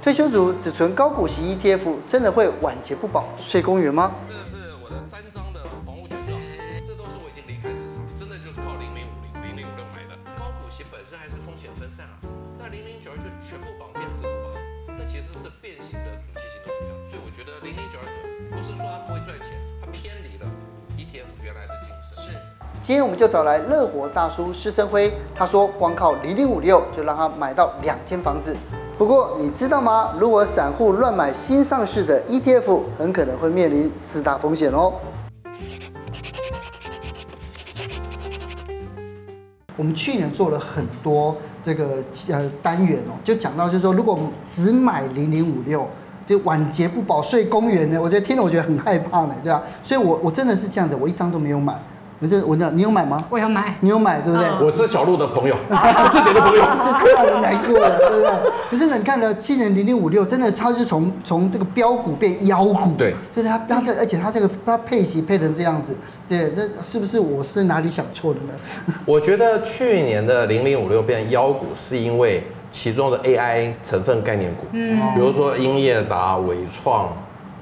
退休族只存高股息 ETF，真的会晚节不保睡公园吗？这是我的三张的房屋权状，这都是我已经离开职场，真的就是靠零零五零、零零五六买的。高股息本身还是风险分散啊，那零零九二就全部绑电子股啊，那其实是变形的主题型的股票，所以我觉得零零九二不是说它不会赚钱，它偏离了 ETF 原来的精神。是。今天我们就找来乐活大叔施生辉，他说光靠零零五六就让他买到两间房子。不过你知道吗？如果散户乱买新上市的 ETF，很可能会面临四大风险哦。我们去年做了很多这个呃单元哦，就讲到就是说，如果只买零零五六，就晚节不保睡公园呢，我觉得听了我觉得很害怕呢，对吧？所以我我真的是这样子，我一张都没有买。不是我的，你有买吗？我有买，你有买对不对？我是小鹿的朋友，不是你的朋友，是太让人难过了，对不对？可是你看呢，去年零零五六真的，它是从从这个标股变妖股，对，就是它它这，而且它这个它配息配成这样子，对，那是不是我是哪里想错了呢？我觉得去年的零零五六变妖股，是因为其中的 AI 成分概念股，嗯，比如说英业达、伟创。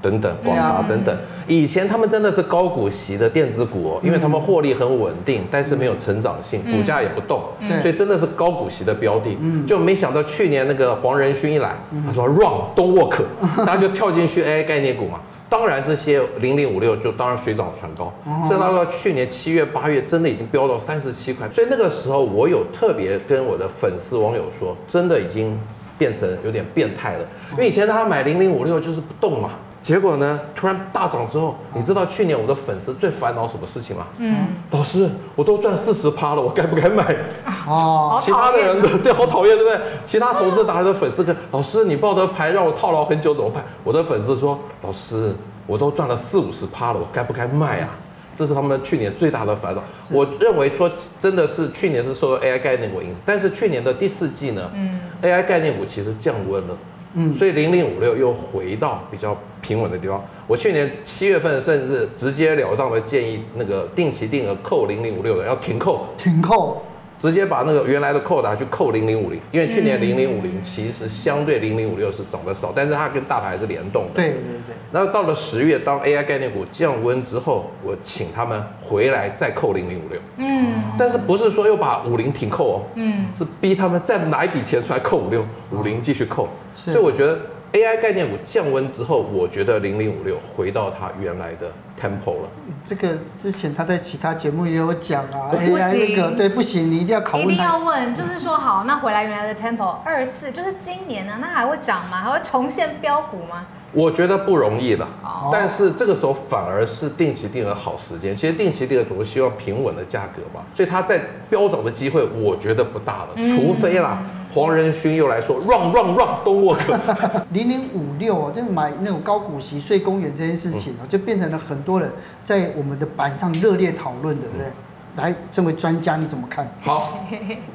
等等，广达等等，以前他们真的是高股息的电子股哦，因为他们获利很稳定，但是没有成长性，股价也不动，所以真的是高股息的标的。就没想到去年那个黄仁勋一来，他说 Run don't work，大家就跳进去 AI 概念股嘛。当然这些零零五六就当然水涨船高，甚至到去年七月八月，真的已经飙到三十七块。所以那个时候我有特别跟我的粉丝网友说，真的已经变成有点变态了，因为以前他买零零五六就是不动嘛。结果呢？突然大涨之后，你知道去年我的粉丝最烦恼什么事情吗？嗯，老师，我都赚四十趴了，我该不该买？哦，其他的人都对，好讨厌，对不对？其他投资达人的粉丝跟老师，你报的牌让我套牢很久怎么办？我的粉丝说，老师，我都赚了四五十趴了，我该不该卖啊？这是他们去年最大的烦恼。我认为说，真的是去年是受到 AI 概念股影响，但是去年的第四季呢，嗯，AI 概念股其实降温了。嗯，所以零零五六又回到比较平稳的地方。我去年七月份甚至直截了当的建议那个定期定额扣零零五六的要停扣，停扣。直接把那个原来的扣打去扣零零五零，因为去年零零五零其实相对零零五六是涨得少，但是它跟大盘还是联动的。对对对。那到了十月，当 AI 概念股降温之后，我请他们回来再扣零零五六。嗯。但是不是说又把五零停扣哦？嗯。是逼他们再拿一笔钱出来扣五六，五零继续扣。是。所以我觉得。AI 概念股降温之后，我觉得零零五六回到它原来的 tempo 了。这个之前他在其他节目也有讲啊，AI 那个对不行，你一定要考问。一定要问，就是说好，那回来原来的 tempo 二四，就是今年呢，那还会涨吗？还会重现飙股吗？我觉得不容易了，但是这个时候反而是定期定额好时间。其实定期定额总是希望平稳的价格嘛，所以它在飙涨的机会，我觉得不大了，除非啦，黄仁勋又来说 run run run don't work。零零五六哦，就买那种高股息税公园这件事情哦，就变成了很多人在我们的板上热烈讨论的，对不对？来，这位专家你怎么看？好，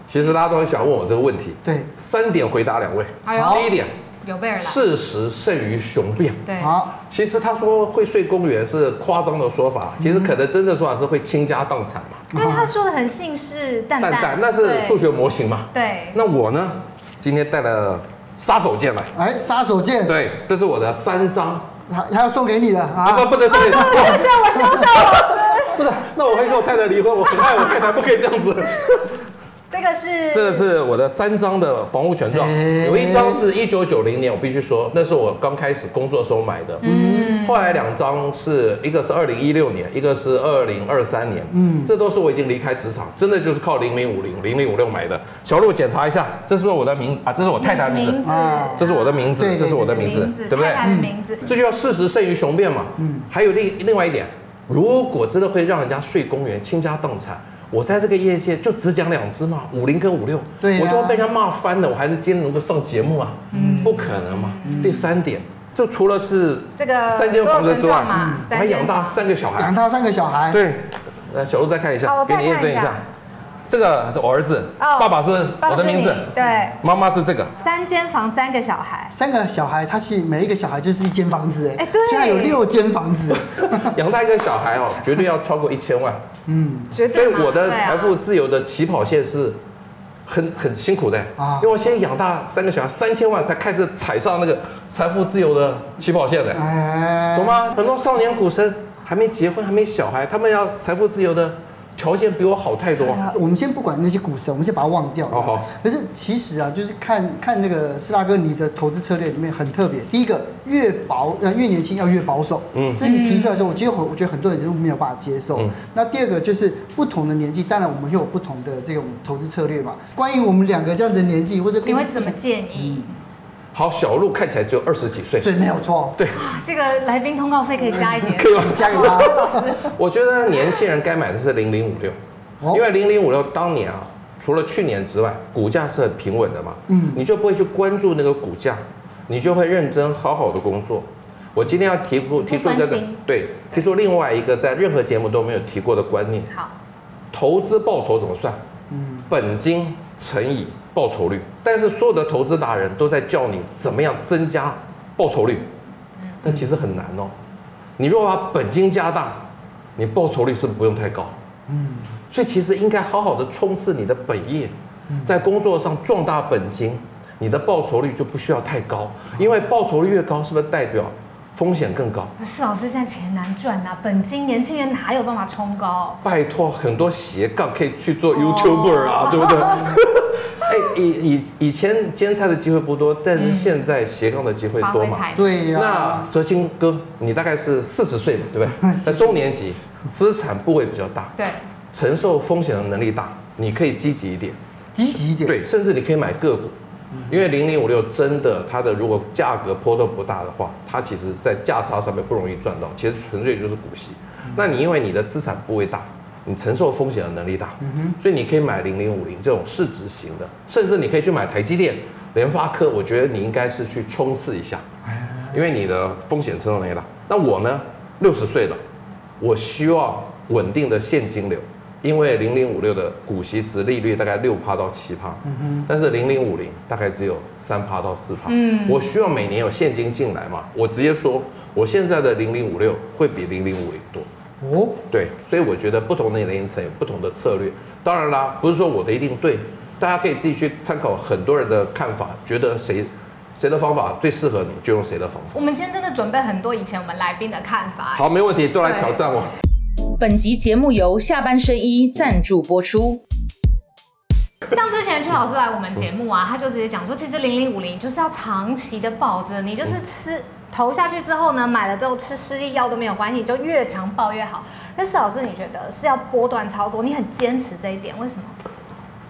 其实大家都很喜欢问我这个问题。对，三点回答两位。第一点。有备而来，事实胜于雄辩。对，好，其实他说会睡公园是夸张的说法，其实可能真正说法是会倾家荡产嘛。对，他说的很信誓旦旦，旦旦，那是数学模型嘛。对，那我呢，今天带了杀手锏来。哎，杀手锏。对，这是我的三张，还还要送给你的啊？不，不能送给你。谢谢我凶手老师。不是，那我会跟我太太离婚，我很爱我太太，不可以这样子。这个是，这个是我的三张的房屋权状，有一张是一九九零年，我必须说，那是我刚开始工作的时候买的。嗯，后来两张是一个是二零一六年，一个是二零二三年。嗯，这都是我已经离开职场，真的就是靠零零五零零零五六买的。小路检查一下，这是不是我的名啊？这是我太太的名字啊，这是我的名字，这是我的名字，对不对？太太的名字，这就叫事实胜于雄辩嘛。嗯，还有另另外一点，如果真的会让人家睡公园、倾家荡产。我在这个业界就只讲两只嘛，五零跟五六，对、啊，我就会被人家骂翻了，我还能今天能够上节目啊？嗯，不可能嘛。嗯、第三点，这除了是这个三间房子之外，嗯、我还养大三个小孩，养大三个小孩。对，来小鹿再看一下，给你验证一下。这个是我儿子，爸爸是我的名字，对，妈妈是这个。三间房，三个小孩，三个小孩，他其实每一个小孩就是一间房子，哎，对，现在有六间房子，养大一个小孩哦，绝对要超过一千万，嗯，绝对。所以我的财富自由的起跑线是很很辛苦的。啊。因为我先养大三个小孩，三千万才开始踩上那个财富自由的起跑线的，哎，懂吗？很多少年股神还没结婚，还没小孩，他们要财富自由的条件比我好太多。啊，我们先不管那些股神，我们先把它忘掉。可是其实啊，就是看看那个施大哥你的投资策略里面很特别。第一个，越保呃越年轻要越保守。嗯这你提出来的时候，我觉得很我觉得很多人都没有办法接受。嗯那第二个就是不同的年纪，当然我们会有不同的这种投资策略嘛。关于我们两个这样子的年纪，或者你会怎么建议？好，小鹿看起来只有二十几岁，所以没有错。对，啊这个来宾通告费可以加一点。可以吗？加给他。我觉得年轻人该买的是零零五六，哦因为零零五六当年啊，除了去年之外，股价是很平稳的嘛，嗯你就不会去关注那个股价，你就会认真好好的工作。我今天要提出提出一个对，提出另外一个在任何节目都没有提过的观念，好，投资报酬怎么算？嗯，本金乘以报酬率，但是所有的投资达人都在教你怎么样增加报酬率，但其实很难哦。你如果把本金加大，你报酬率是不是不用太高？嗯，所以其实应该好好的冲刺你的本业，在工作上壮大本金，你的报酬率就不需要太高，因为报酬率越高，是不是代表风险更高？是老师现在钱难赚呐、本金年轻人哪有办法冲高？拜托，很多斜杠可以去做 YouTuber 啊，对不对？哎，以以以前兼差的机会不多，但是现在斜杠的机会多嘛。对呀、那哲青哥，你大概是四十岁嘛，对不对？在中年级，资产部位比较大，对，承受风险的能力大，你可以积极一点，积极一点。对，甚至你可以买个股，因为零零五六真的它的如果价格波动不大的话，它其实在价差上面不容易赚到，其实纯粹就是股息。那你因为你的资产部位大，你承受风险的能力大，所以你可以买零零五零这种市值型的，甚至你可以去买台积电、联发科，我觉得你应该是去冲刺一下，因为你的风险承受能力大。那我呢，六十岁了，我需要稳定的现金流，因为零零五六的股息值利率大概六趴到七趴，但是零零五零大概只有三趴到四趴，嗯。我需要每年有现金进来嘛，我直接说，我现在的零零五六会比零零五零多。哦，对，所以我觉得不同的年龄层有不同的策略。当然啦，不是说我的一定对，大家可以自己去参考很多人的看法，觉得谁谁的方法最适合你，就用谁的方法。我们今天真的准备很多以前我们来宾的看法。好，没问题，都来挑战我。本集节目由下半身衣赞助播出。像之前曲老师来我们节目啊，他就直接讲说，其实零零五零就是要长期的抱着，你就是吃投下去之后呢，买了之后吃失忆药都没有关系，就越长抱越好。但是老师，你觉得是要波段操作？你很坚持这一点，为什么？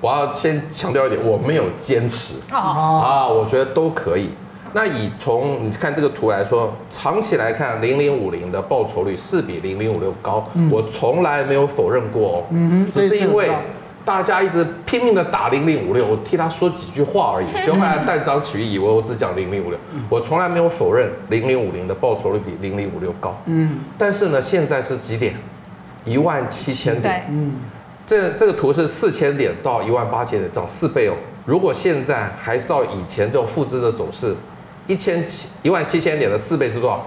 我要先强调一点，我没有坚持啊，我觉得都可以。那以从你看这个图来说，长期来看，零零五零的报酬率是比零零五六高，我从来没有否认过哦。嗯只是因为大家一直拼命的打零零五六，我替他说几句话而已，就后来断章取义，以为我只讲零零五六，我从来没有否认零零五零的报酬率比零零五六高。嗯但是呢，现在是几点？一万七千点。对，嗯，这这个图是四千点到一万八千点，涨四倍哦。如果现在还是照以前这种复制的走势，一千七一万七千点的四倍是多少？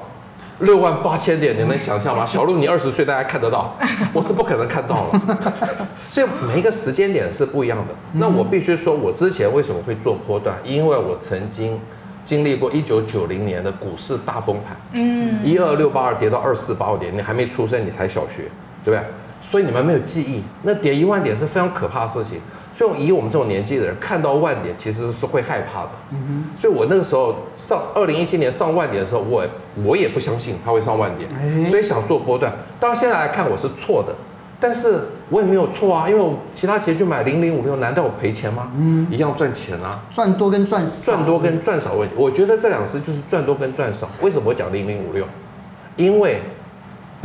六万八千点，你能想象吗？小路，你二十岁，大家看得到，我是不可能看到了。所以每一个时间点是不一样的。那我必须说，我之前为什么会做波段？因为我曾经经历过一九九零年的股市大崩盘。嗯，一二六八二跌到二四八五点，你还没出生，你才小学，对不对？所以你们没有记忆，那跌一万点是非常可怕的事情。所以以我们这种年纪的人，看到万点其实是会害怕的。嗯哼所以我那个时候上二零一七年上万点的时候，我我也不相信它会上万点，哎所以想做波段。当然现在来看我是错的，但是我也没有错啊，因为我其他钱去买零零五六，难道我赔钱吗？嗯，一样赚钱啊。赚多跟赚少，赚多跟赚少问题，我觉得这两次就是赚多跟赚少。为什么我讲零零五六？因为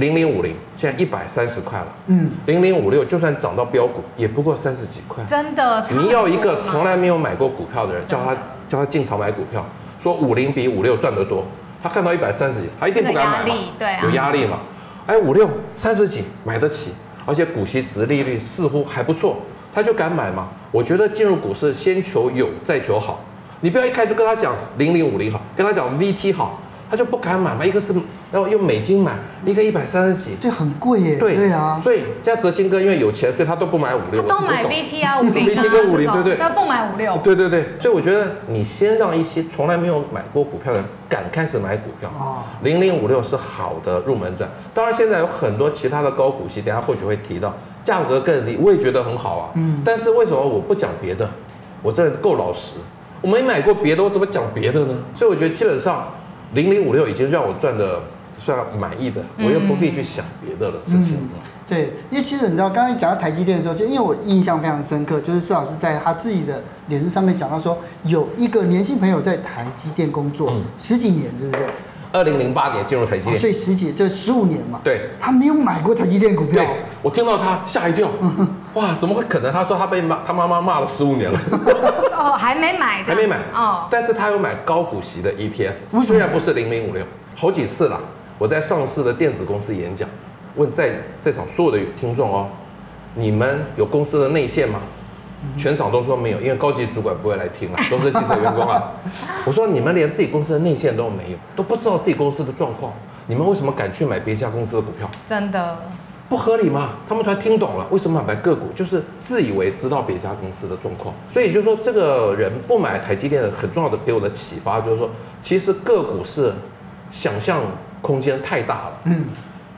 零零五零现在一百三十块了，嗯，零零五六就算涨到标股，也不过三十几块。真的。你要一个从来来没有买过股票的人，叫他叫他进场买股票，说五零比五六赚得多，他看到一百三十几，他一定不敢买嘛有压力嘛？哎，五六三十几买得起，而且股息值利率似乎还不错，他就敢买嘛？我觉得进入股市先求有，再求好。你不要一开始就跟他讲零零五零好，跟他讲 VT 好，他就不敢买嘛。一个是然后用美金买，一个一百三十几，对，很贵耶。对对啊，所以像泽鑫哥因为有钱，所以他都不买五六，他都买 VT 啊五零啊 VT 跟五零，对对，他不买五六。对对对，所以我觉得你先让一些从来没有买过股票的人敢开始买股票。哦，零零五六是好的入门砖。当然现在有很多其他的高股息，等下或许会提到，价格更低，我也觉得很好啊。嗯，但是为什么我不讲别的？我这够老实，我没买过别的，我怎么讲别的呢？所以我觉得基本上零零五六已经让我赚的。算满意的，我又不必去想别的的事情。嗯。对，因为其实你知道，刚刚讲到台积电的时候，就因为我印象非常深刻，就是施老师在他自己的脸书上面讲到说，有一个年轻朋友在台积电工作十几年，是不是？二零零八年进入台积电，哦，所以十几就十五年嘛。对，他没有买过台积电股票。我听到他吓一跳，哇，怎么会可能？他说他被骂，他妈妈骂了十五年了。哦，还没买，还没买哦，但是他有买高股息的 ETF，虽然不是零零五六，好几次了。我在上市的电子公司演讲，问在在场所有的听众哦，你们有公司的内线吗？全场都说没有，因为高级主管不会来听了，都是记者员工啊。我说你们连自己公司的内线都没有，都不知道自己公司的状况，你们为什么敢去买别家公司的股票？真的不合理吗？他们突然听懂了，为什么买个股？就是自以为知道别家公司的状况。所以就是说，这个人不买台积电很重要的给我的启发就是说，其实个股是想象。空间太大了，嗯，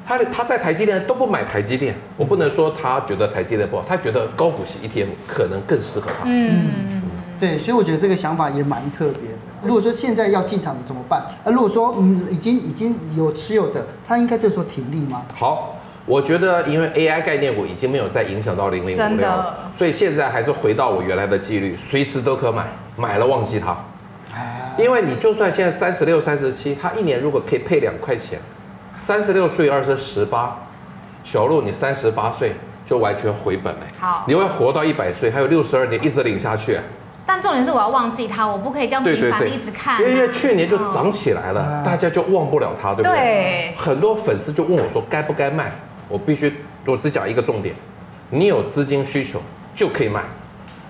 他他在台积电都不买台积电，我不能说他觉得台积电不好，他觉得高股息 ETF 可能更适合他，嗯嗯，对，所以我觉得这个想法也蛮特别的。如果说现在要进场怎么办？啊，如果说嗯已经已经有持有的，他应该这时候停利吗？好，我觉得因为 AI 概念股已经没有再影响到零零五六了，所以现在还是回到我原来的纪律，随时都可买，买了忘记它。因为你就算现在三十六、三十七，他一年如果可以配两块钱，三十六除以二是十八，小鹿你三十八岁就完全回本了。好，你会活到一百岁，还有六十二年一直领下去。但重点是我要忘记它，我不可以这样频繁的一直看。因为去年就涨起来了，大家就忘不了它，对不对？对。很多粉丝就问我说该不该卖，我必须我只讲一个重点，你有资金需求就可以卖，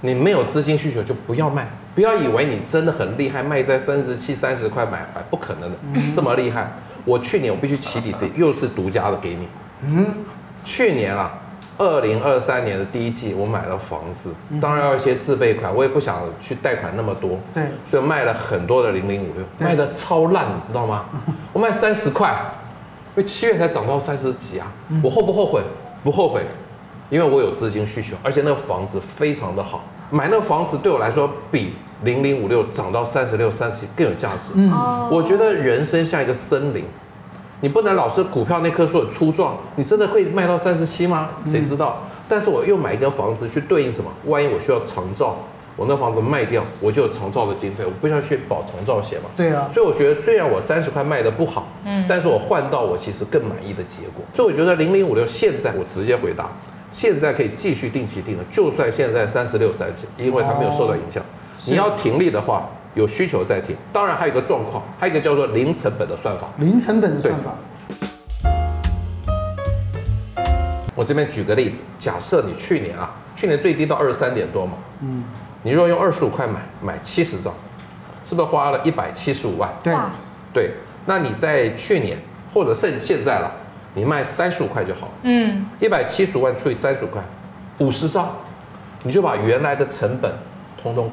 你没有资金需求就不要卖。不要以为你真的很厉害，卖在三十七、三十块买买，不可能的，这么厉害。我去年我必须起底自己，又是独家的给你。嗯，去年啊，二零二三年的第一季，我买了房子，当然要一些自备款，我也不想去贷款那么多。对，所以卖了很多的零零五六，卖的超烂，你知道吗？我卖三十块，因为七月才涨到三十几啊，我后不后悔？不后悔，因为我有资金需求，而且那个房子非常的好。买那个房子对我来说比零零五六涨到三十六、三十七更有价值。嗯，我觉得人生像一个森林，你不能老是股票那棵树很粗壮，你真的会卖到三十七吗？谁知道？但是我又买一个房子去对应什么？万一我需要长照，我那房子卖掉，我就有长照的经费，我不需要去保长照险嘛？对啊。所以我觉得虽然我三十块卖的不好，嗯，但是我换到我其实更满意的结果。所以我觉得零零五六现在我直接回答。现在可以继续定期定额，就算现在三十六、三十七，因为它没有受到影响。哦、你要停利的话，有需求再停。当然还有一个状况，还有一个叫做零成本的算法。零成本的算法。我这边举个例子，假设你去年啊，去年最低到二十三点多嘛，嗯，你若用二十五块买买七十张，是不是花了一百七十五万？对，对。那你在去年或者剩现在了？你卖三十五块就好，嗯，一百七十万除以三十五块，五十张，你就把原来的成本通通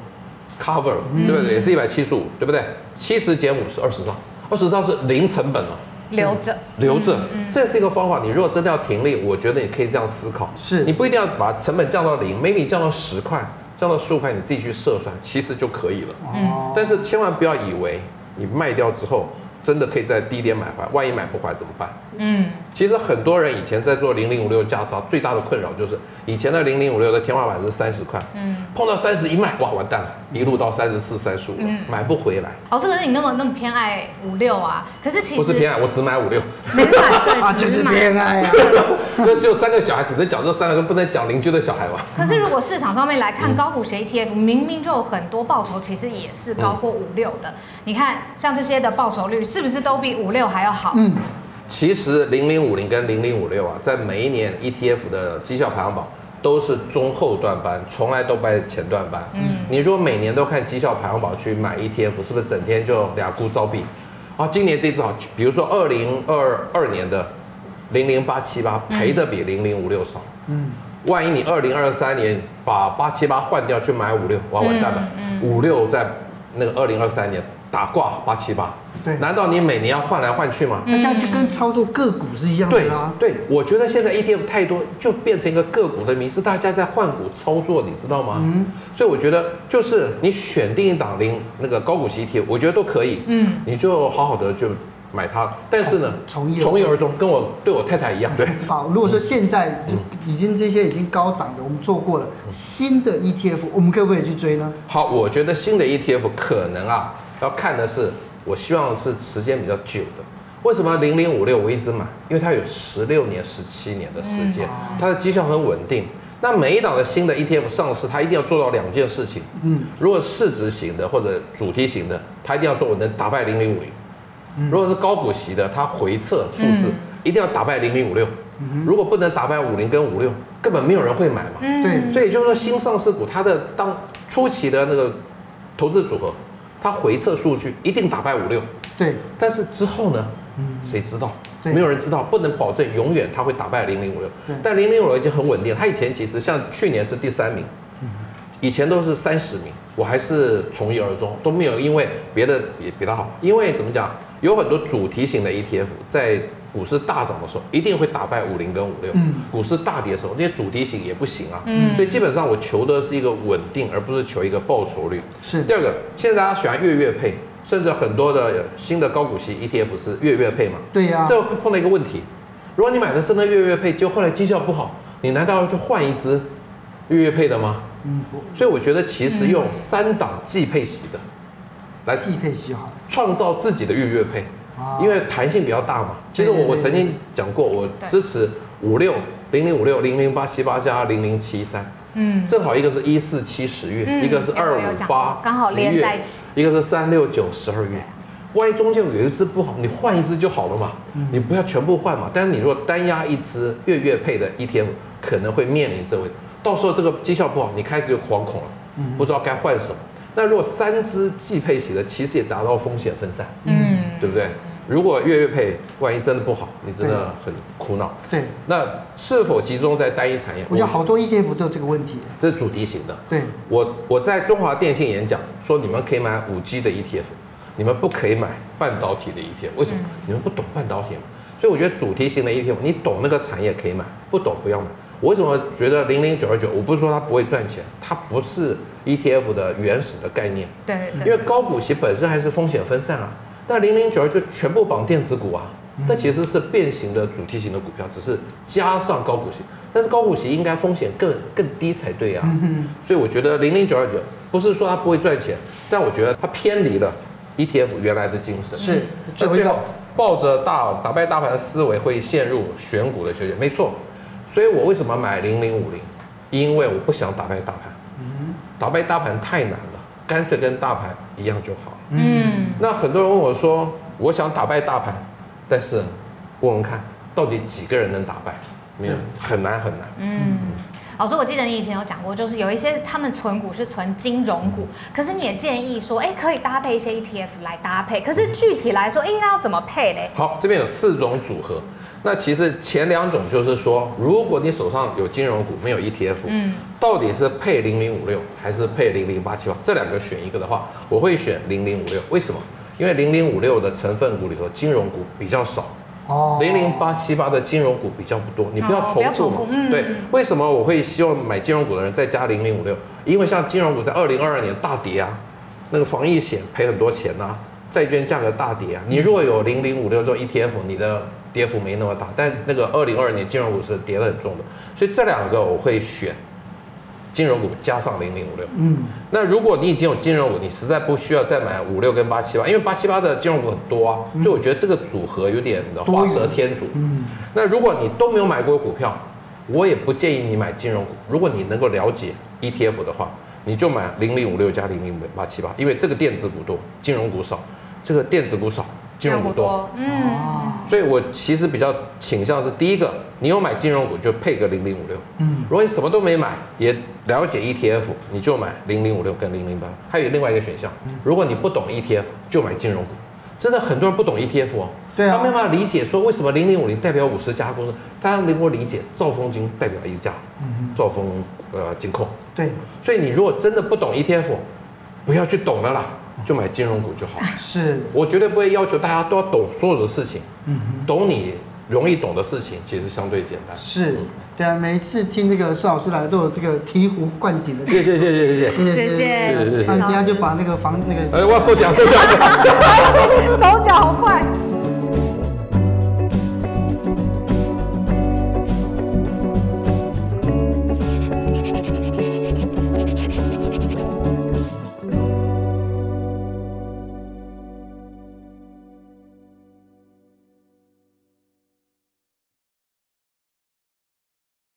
cover 了，对不对？也是一百七十五，对不对？七十减五十，二十张，二十张是零成本了，留着，留着，这是一个方法。你如果真的要停利，我觉得你可以这样思考，是你不一定要把成本降到零，maybe 降到十块，降到十五块，你自己去设算，其实就可以了。嗯，但是千万不要以为你卖掉之后。真的可以在低点买回来，万一买不回来怎么办？嗯，其实很多人以前在做零零五六价差，最大的困扰就是以前的零零五六的天花板是三十块，嗯，碰到三十一卖，哇，完蛋了，一路到三十四、三十五，买不回来。老师，可是你那么那么偏爱五六啊？可是其实不是偏爱，我只买五六，只买对，就是偏爱啊。就只有三个小孩，只能讲这三个，就不能讲邻居的小孩吧。可是如果市场上面来看，高股息 ETF 明明就有很多报酬，其实也是高过五六的。你看，像这些的报酬率。是不是都比五六还要好？嗯，其实零零五零跟零零五六啊，在每一年 ETF 的绩效排行榜都是中后段班，从来都不在前段班。嗯，你如果每年都看绩效排行榜去买 ETF，是不是整天就俩孤招毙？啊，今年这次好，比如说二零二二年的零零八七八赔的比零零五六少，嗯，万一你二零二三年把八七八换掉去买五六，哇，完蛋了，五六在那个二零二三年打挂八七八。对，难道你每年要换来换去吗？那这样就跟操作个股是一样的啊。对，对，我觉得现在 ETF 太多，就变成一个个股的名字，大家在换股操作，你知道吗？嗯。所以我觉得就是你选定一档零那个高股息 ETF，我觉得都可以。嗯。你就好好的就买它，但是呢，从一从一而终，跟我对我太太一样。对。好，如果说现在已经这些已经高涨的，我们做过了新的 ETF，我们可不可以去追呢？好，我觉得新的 ETF 可能啊，要看的是。我希望是时间比较久的。为什么零零五六我一直买？因为它有十六年、十七年的时间，它的绩效很稳定。那每一档的新的 ETF 上市，它一定要做到两件事情。嗯，如果市值型的或者主题型的，它一定要说我能打败零零五零。如果是高股息的，它回测数字一定要打败零零五六。如果不能打败五零跟五六，根本没有人会买嘛。对，所以就是说新上市股它的当初期的那个投资组合。它回测数据一定打败五六，对，但是之后呢？嗯，谁知道？没有人知道，不能保证永远他会打败零零五六。但零零五六已经很稳定，他以前其实像去年是第三名，以前都是三十名，我还是从一而终，都没有因为别的比比他好。因为怎么讲，有很多主题型的 ETF 在。股市大涨的时候，一定会打败五零跟五六。嗯，股市大跌的时候，那些主题型也不行啊。嗯，所以基本上我求的是一个稳定，而不是求一个报酬率。是。第二个，现在大家喜欢月月配，甚至很多的新的高股息 ETF 是月月配嘛？对呀、啊。这碰到一个问题，如果你买的是那月月配，结果后来绩效不好，你难道要去换一只月月配的吗？嗯，不。所以我觉得其实用三档季配息的来季配息好，创造自己的月月配。因为弹性比较大嘛，其实我我曾经讲过，我支持五六零零五六零零八七八加零零七三，嗯，正好一个是一四七十月，一个是二五八刚好连在一起，一个是三六九十二月，万一中间有一只不好，你换一只就好了嘛，你不要全部换嘛。但是你如果单压一只月月配的 ETF，可能会面临这位，到时候这个绩效不好，你开始就惶恐了，不知道该换什么。那如果三支季配型的，其实也达到风险分散，嗯，对不对？如果月月配，万一真的不好，你真的很苦恼。对，那是否集中在单一产业？我觉得好多 ETF 都有这个问题。这是主题型的。对，我我在中华电信演讲说，你们可以买五 G 的 ETF，你们不可以买半导体的 ETF。为什么？嗯、你们不懂半导体嘛。所以我觉得主题型的 ETF，你懂那个产业可以买，不懂不要买。我为什么觉得零零九二九？我不是说它不会赚钱，它不是 ETF 的原始的概念。对，对，因为高股息本身还是风险分散啊。但零零九二就全部绑电子股啊，那其实是变形的主题型的股票，只是加上高股息，但是高股息应该风险更更低才对啊。所以我觉得零零九二九不是说它不会赚钱，但我觉得它偏离了 ETF 原来的精神。是，最后抱着大打败大盘的思维会陷入选股的纠结。没错，所以我为什么买零零五零？因为我不想打败大盘。打败大盘太难了。干脆跟大盘一样就好。嗯，那很多人问我说，我想打败大盘，但是问问看到底几个人能打败？没有，很难很难。嗯，老师，我记得你以前有讲过，就是有一些他们存股是存金融股，可是你也建议说，哎，可以搭配一些 ETF 来搭配。可是具体来说，应该要怎么配嘞？好，这边有四种组合。那其实前两种就是说，如果你手上有金融股，没有 ETF，嗯，到底是配零零五六还是配零零八七八？这两个选一个的话，我会选零零五六。为什么？因为零零五六的成分股里头金融股比较少，哦，零零八七八的金融股比较不多。你不要重复嘛，嗯，对。为什么我会希望买金融股的人再加零零五六？因为像金融股在二零二二年大跌啊，那个防疫险赔很多钱呐、啊，债券价格大跌啊。你如果有零零五六做 ETF，你的跌幅没那么大，但那个二零二二年金融股是跌得很重的，所以这两个我会选金融股加上零零五六。嗯，那如果你已经有金融股，你实在不需要再买五六跟八七八，因为八七八的金融股很多啊，所以我觉得这个组合有点的画蛇添足。嗯，那如果你都没有买过股票，我也不建议你买金融股。如果你能够了解 ETF 的话，你就买零零五六加零零八七八，因为这个电子股多，金融股少，这个电子股少。金融股多，嗯，所以我其实比较倾向是第一个，你有买金融股就配个零零五六，嗯，如果你什么都没买，也了解 ETF，你就买零零五六跟零零八，还有另外一个选项，如果你不懂 ETF，就买金融股，真的很多人不懂 ETF 哦，对啊。他没办法理解说为什么零零五零代表五十家公司，大家能够理解兆丰金代表一家，兆丰呃金控，对，所以你如果真的不懂 ETF，不要去懂了啦，就买金融股就好。是，我绝对不会要求大家都要懂所有的事情，嗯懂你容易懂的事情，其实相对简单。是，对啊，每一次听这个施老师来都有这个醍醐灌顶的。谢谢谢谢谢谢。谢谢谢谢谢谢谢谢那你等下就把那个房那个。哎，我要收奖收奖。手脚好快。